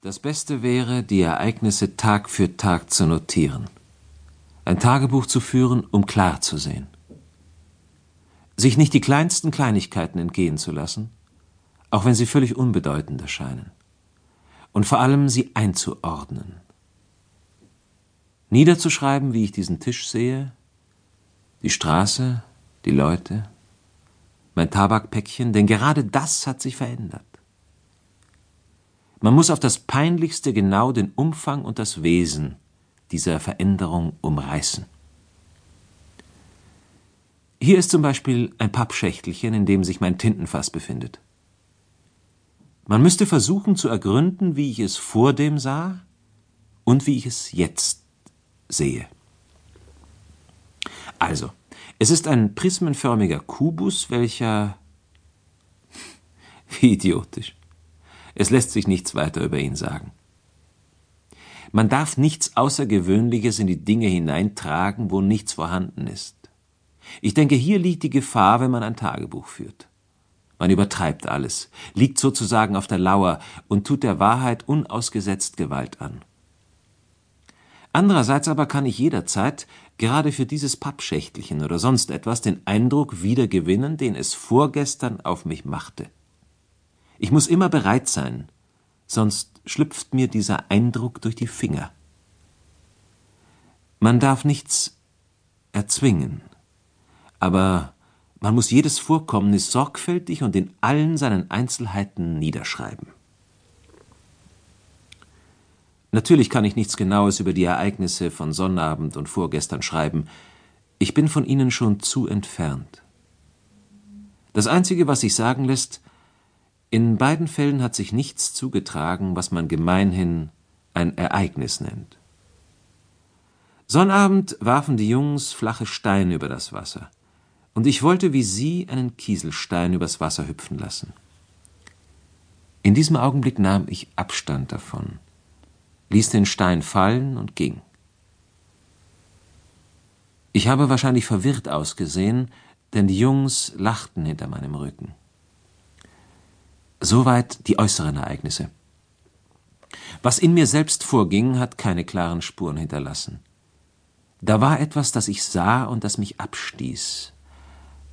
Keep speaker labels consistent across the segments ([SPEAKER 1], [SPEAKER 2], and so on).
[SPEAKER 1] Das Beste wäre, die Ereignisse Tag für Tag zu notieren. Ein Tagebuch zu führen, um klar zu sehen. Sich nicht die kleinsten Kleinigkeiten entgehen zu lassen, auch wenn sie völlig unbedeutend erscheinen. Und vor allem sie einzuordnen. Niederzuschreiben, wie ich diesen Tisch sehe, die Straße, die Leute, mein Tabakpäckchen, denn gerade das hat sich verändert. Man muss auf das Peinlichste genau den Umfang und das Wesen dieser Veränderung umreißen. Hier ist zum Beispiel ein Pappschächtelchen, in dem sich mein Tintenfass befindet. Man müsste versuchen zu ergründen, wie ich es vor dem sah und wie ich es jetzt sehe. Also, es ist ein prismenförmiger Kubus, welcher. Wie idiotisch. Es lässt sich nichts weiter über ihn sagen. Man darf nichts Außergewöhnliches in die Dinge hineintragen, wo nichts vorhanden ist. Ich denke, hier liegt die Gefahr, wenn man ein Tagebuch führt. Man übertreibt alles, liegt sozusagen auf der Lauer und tut der Wahrheit unausgesetzt Gewalt an. Andererseits aber kann ich jederzeit, gerade für dieses Pappschächtelchen oder sonst etwas, den Eindruck wiedergewinnen, den es vorgestern auf mich machte. Ich muss immer bereit sein, sonst schlüpft mir dieser Eindruck durch die Finger. Man darf nichts erzwingen, aber man muss jedes Vorkommnis sorgfältig und in allen seinen Einzelheiten niederschreiben. Natürlich kann ich nichts Genaues über die Ereignisse von Sonnabend und vorgestern schreiben, ich bin von ihnen schon zu entfernt. Das Einzige, was sich sagen lässt, in beiden Fällen hat sich nichts zugetragen, was man gemeinhin ein Ereignis nennt. Sonnabend warfen die Jungs flache Steine über das Wasser, und ich wollte wie sie einen Kieselstein übers Wasser hüpfen lassen. In diesem Augenblick nahm ich Abstand davon ließ den Stein fallen und ging. Ich habe wahrscheinlich verwirrt ausgesehen, denn die Jungs lachten hinter meinem Rücken. Soweit die äußeren Ereignisse. Was in mir selbst vorging, hat keine klaren Spuren hinterlassen. Da war etwas, das ich sah und das mich abstieß.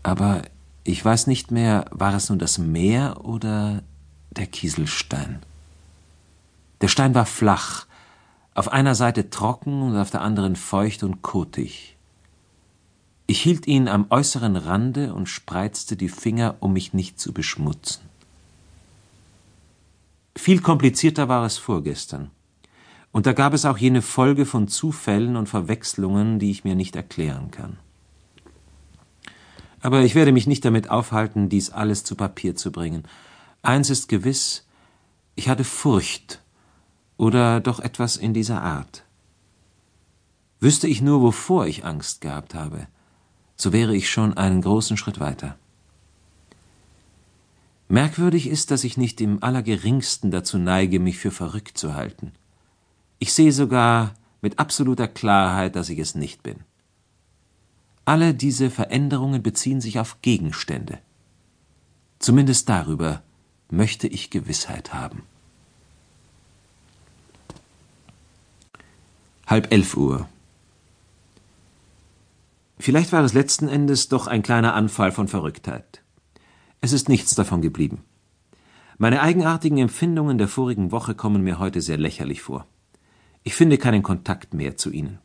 [SPEAKER 1] Aber ich weiß nicht mehr, war es nun das Meer oder der Kieselstein. Der Stein war flach, auf einer Seite trocken und auf der anderen feucht und kotig. Ich hielt ihn am äußeren Rande und spreizte die Finger, um mich nicht zu beschmutzen. Viel komplizierter war es vorgestern. Und da gab es auch jene Folge von Zufällen und Verwechslungen, die ich mir nicht erklären kann. Aber ich werde mich nicht damit aufhalten, dies alles zu Papier zu bringen. Eins ist gewiss, ich hatte Furcht oder doch etwas in dieser Art. Wüsste ich nur, wovor ich Angst gehabt habe, so wäre ich schon einen großen Schritt weiter. Merkwürdig ist, dass ich nicht im allergeringsten dazu neige, mich für verrückt zu halten. Ich sehe sogar mit absoluter Klarheit, dass ich es nicht bin. Alle diese Veränderungen beziehen sich auf Gegenstände. Zumindest darüber möchte ich Gewissheit haben. Halb elf Uhr. Vielleicht war es letzten Endes doch ein kleiner Anfall von Verrücktheit. Es ist nichts davon geblieben. Meine eigenartigen Empfindungen der vorigen Woche kommen mir heute sehr lächerlich vor. Ich finde keinen Kontakt mehr zu ihnen.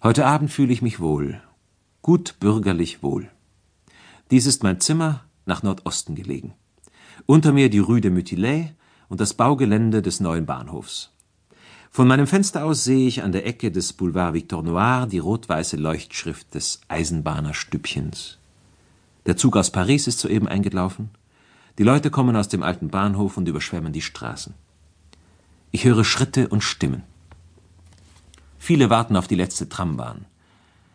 [SPEAKER 1] Heute Abend fühle ich mich wohl, gut bürgerlich wohl. Dies ist mein Zimmer, nach Nordosten gelegen. Unter mir die Rue de Mutillet und das Baugelände des neuen Bahnhofs. Von meinem Fenster aus sehe ich an der Ecke des Boulevard Victor Noir die rot-weiße Leuchtschrift des Eisenbahnerstübchens. Der Zug aus Paris ist soeben eingelaufen. Die Leute kommen aus dem alten Bahnhof und überschwemmen die Straßen. Ich höre Schritte und Stimmen. Viele warten auf die letzte Trambahn.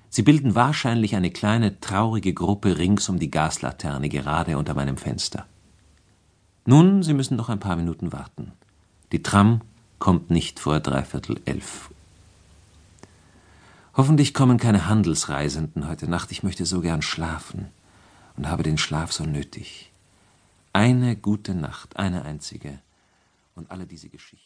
[SPEAKER 1] Sie bilden wahrscheinlich eine kleine traurige Gruppe rings um die Gaslaterne gerade unter meinem Fenster. Nun, sie müssen noch ein paar Minuten warten. Die Tram kommt nicht vor dreiviertel elf. Hoffentlich kommen keine Handelsreisenden heute Nacht. Ich möchte so gern schlafen und habe den Schlaf so nötig. Eine gute Nacht, eine einzige. und alle diese Geschichten